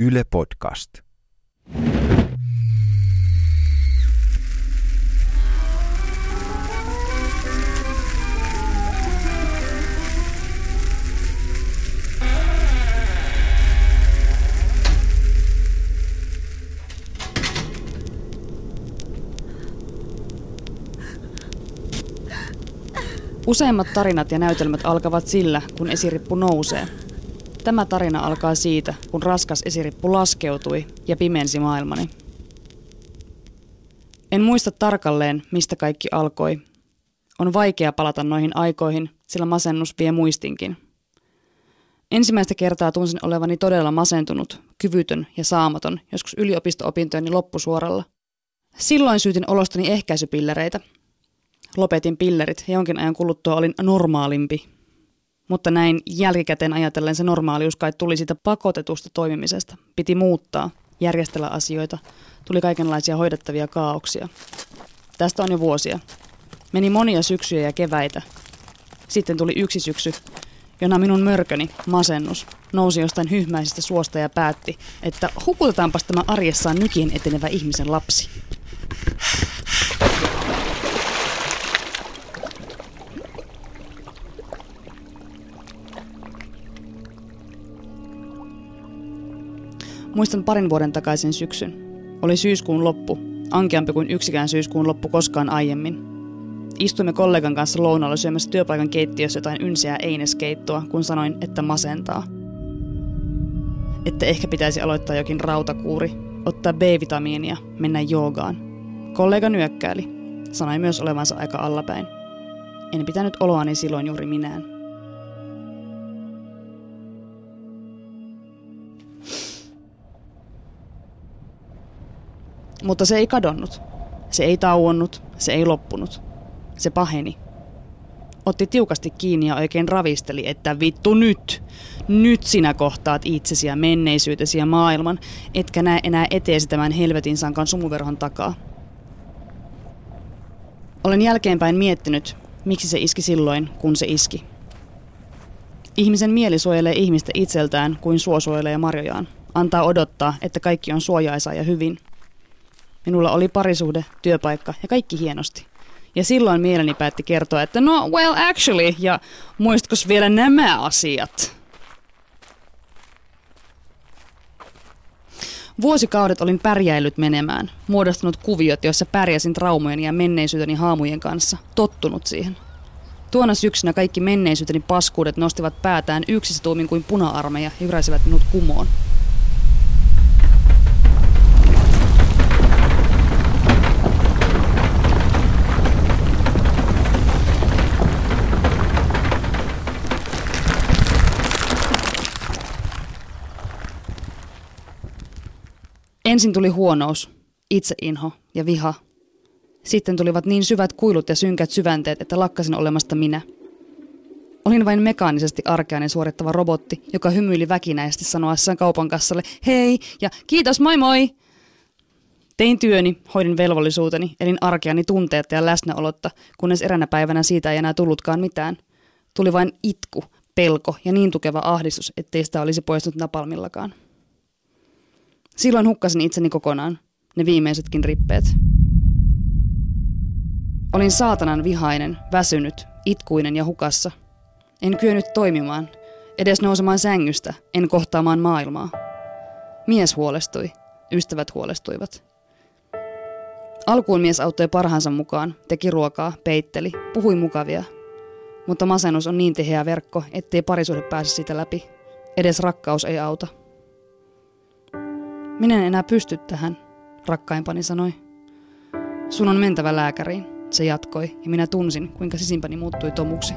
Yle Podcast. Useimmat tarinat ja näytelmät alkavat sillä, kun esirippu nousee. Tämä tarina alkaa siitä, kun raskas esirippu laskeutui ja pimensi maailmani. En muista tarkalleen, mistä kaikki alkoi. On vaikea palata noihin aikoihin, sillä masennus vie muistinkin. Ensimmäistä kertaa tunsin olevani todella masentunut, kyvytön ja saamaton, joskus yliopisto-opintojeni loppusuoralla. Silloin syytin olostani ehkäisypillereitä – lopetin pillerit ja jonkin ajan kuluttua olin normaalimpi. Mutta näin jälkikäteen ajatellen se normaalius kai tuli siitä pakotetusta toimimisesta. Piti muuttaa, järjestellä asioita, tuli kaikenlaisia hoidettavia kaauksia. Tästä on jo vuosia. Meni monia syksyjä ja keväitä. Sitten tuli yksi syksy, jona minun mörköni, masennus, nousi jostain hyhmäisestä suosta ja päätti, että hukutetaanpas tämä arjessaan nykien etenevä ihmisen lapsi. Muistan parin vuoden takaisin syksyn. Oli syyskuun loppu, ankeampi kuin yksikään syyskuun loppu koskaan aiemmin. Istuimme kollegan kanssa lounalla syömässä työpaikan keittiössä jotain ynsiä eineskeittoa, kun sanoin, että masentaa. Että ehkä pitäisi aloittaa jokin rautakuuri, ottaa B-vitamiinia, mennä joogaan. Kollega nyökkäili. Sanoi myös olevansa aika allapäin. En pitänyt oloani silloin juuri minään. Mutta se ei kadonnut. Se ei tauonnut, se ei loppunut. Se paheni. Otti tiukasti kiinni ja oikein ravisteli, että vittu nyt! Nyt sinä kohtaat itsesi ja menneisyytesi ja maailman, etkä näe enää eteesi tämän helvetin sankan sumuverhon takaa. Olen jälkeenpäin miettinyt, miksi se iski silloin, kun se iski. Ihmisen mieli suojelee ihmistä itseltään kuin suo suojelee marjojaan. Antaa odottaa, että kaikki on suojaisaa ja hyvin – Minulla oli parisuhde, työpaikka ja kaikki hienosti. Ja silloin mieleni päätti kertoa, että no well actually, ja muistatko vielä nämä asiat? Vuosikaudet olin pärjäillyt menemään, muodostanut kuviot, joissa pärjäsin traumojen ja menneisyyteni haamujen kanssa, tottunut siihen. Tuona syksynä kaikki menneisyyteni paskuudet nostivat päätään yksissä tuumin kuin puna-armeija ja minut kumoon. Ensin tuli huonous, itseinho ja viha. Sitten tulivat niin syvät kuilut ja synkät syvänteet, että lakkasin olemasta minä. Olin vain mekaanisesti arkeainen suorittava robotti, joka hymyili väkinäisesti sanoessaan kaupan kassalle hei ja kiitos moi moi. Tein työni, hoidin velvollisuuteni, elin arkeani tunteetta ja läsnäolotta, kunnes eränä päivänä siitä ei enää tullutkaan mitään. Tuli vain itku, pelko ja niin tukeva ahdistus, ettei sitä olisi poistunut napalmillakaan. Silloin hukkasin itseni kokonaan, ne viimeisetkin rippeet. Olin saatanan vihainen, väsynyt, itkuinen ja hukassa. En kyennyt toimimaan, edes nousemaan sängystä, en kohtaamaan maailmaa. Mies huolestui, ystävät huolestuivat. Alkuun mies auttoi parhaansa mukaan, teki ruokaa, peitteli, puhui mukavia. Mutta masennus on niin tiheä verkko, ettei parisuhde pääse siitä läpi. Edes rakkaus ei auta. Minä en enää pysty tähän, rakkaimpani sanoi. Sun on mentävä lääkäriin, se jatkoi, ja minä tunsin, kuinka sisimpäni muuttui tomuksi.